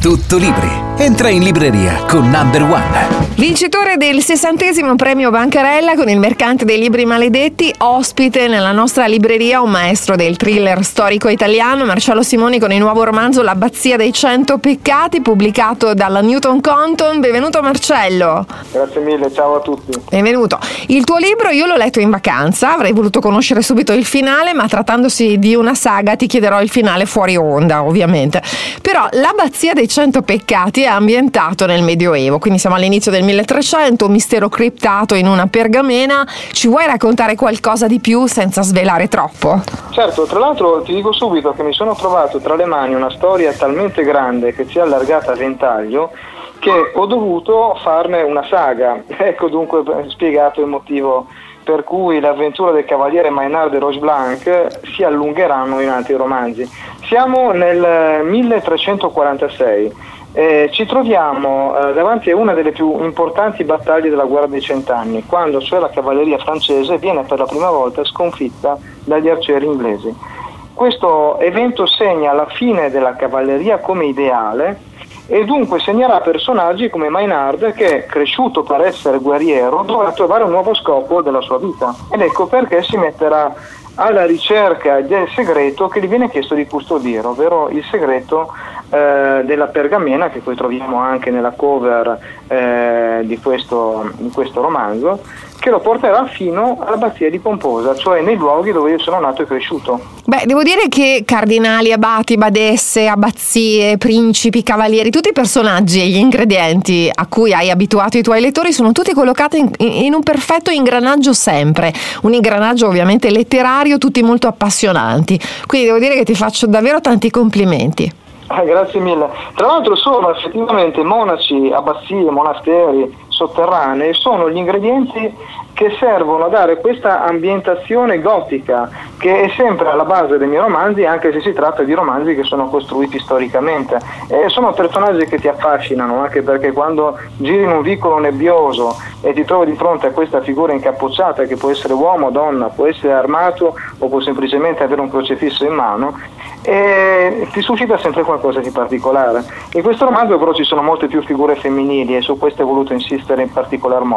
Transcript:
Tutto libri. Entra in libreria con Number One. Vincitore del sessantesimo premio Bancarella con il mercante dei libri maledetti, ospite nella nostra libreria un maestro del thriller storico italiano, Marcello Simoni con il nuovo romanzo L'abbazia dei cento peccati, pubblicato dalla Newton Compton. Benvenuto Marcello. Grazie mille, ciao a tutti. Benvenuto. Il tuo libro io l'ho letto in vacanza, avrei voluto conoscere subito il finale, ma trattandosi di una saga ti chiederò il finale fuori onda, ovviamente. Però L'abbazia dei cento peccati è ambientato nel Medioevo, quindi siamo all'inizio del 1300, un mistero criptato in una pergamena. Ci vuoi raccontare qualcosa di più senza svelare troppo? Certo, tra l'altro ti dico subito che mi sono trovato tra le mani una storia talmente grande che si è allargata a ventaglio che ho dovuto farne una saga. Ecco dunque spiegato il motivo per cui l'avventura del cavaliere Maynard de Rocheblanc si allungheranno in altri romanzi. Siamo nel 1346. Eh, ci troviamo eh, davanti a una delle più importanti battaglie della guerra dei cent'anni, quando cioè la cavalleria francese viene per la prima volta sconfitta dagli arcieri inglesi. Questo evento segna la fine della cavalleria come ideale e dunque segnerà personaggi come Maynard che, cresciuto per essere guerriero, dovrà trovare un nuovo scopo della sua vita. Ed ecco perché si metterà alla ricerca del segreto che gli viene chiesto di custodire, ovvero il segreto eh, della pergamena che poi troviamo anche nella cover eh, di, questo, di questo romanzo che lo porterà fino all'abbazia di Pomposa, cioè nei luoghi dove io sono nato e cresciuto. Beh, devo dire che cardinali, abati, badesse, abbazie, principi, cavalieri, tutti i personaggi e gli ingredienti a cui hai abituato i tuoi lettori sono tutti collocati in, in un perfetto ingranaggio sempre, un ingranaggio ovviamente letterario, tutti molto appassionanti. Quindi devo dire che ti faccio davvero tanti complimenti. Ah, grazie mille. Tra l'altro sono effettivamente monaci, abbazie, monasteri sotterranei, sono gli ingredienti che servono a dare questa ambientazione gotica che è sempre alla base dei miei romanzi anche se si tratta di romanzi che sono costruiti storicamente e sono personaggi che ti affascinano anche perché quando giri in un vicolo nebbioso e ti trovi di fronte a questa figura incappucciata che può essere uomo donna, può essere armato o può semplicemente avere un crocefisso in mano e ti suscita sempre qualcosa di particolare. In questo romanzo però ci sono molte più figure femminili e su questo ho voluto insistere in particolar modo.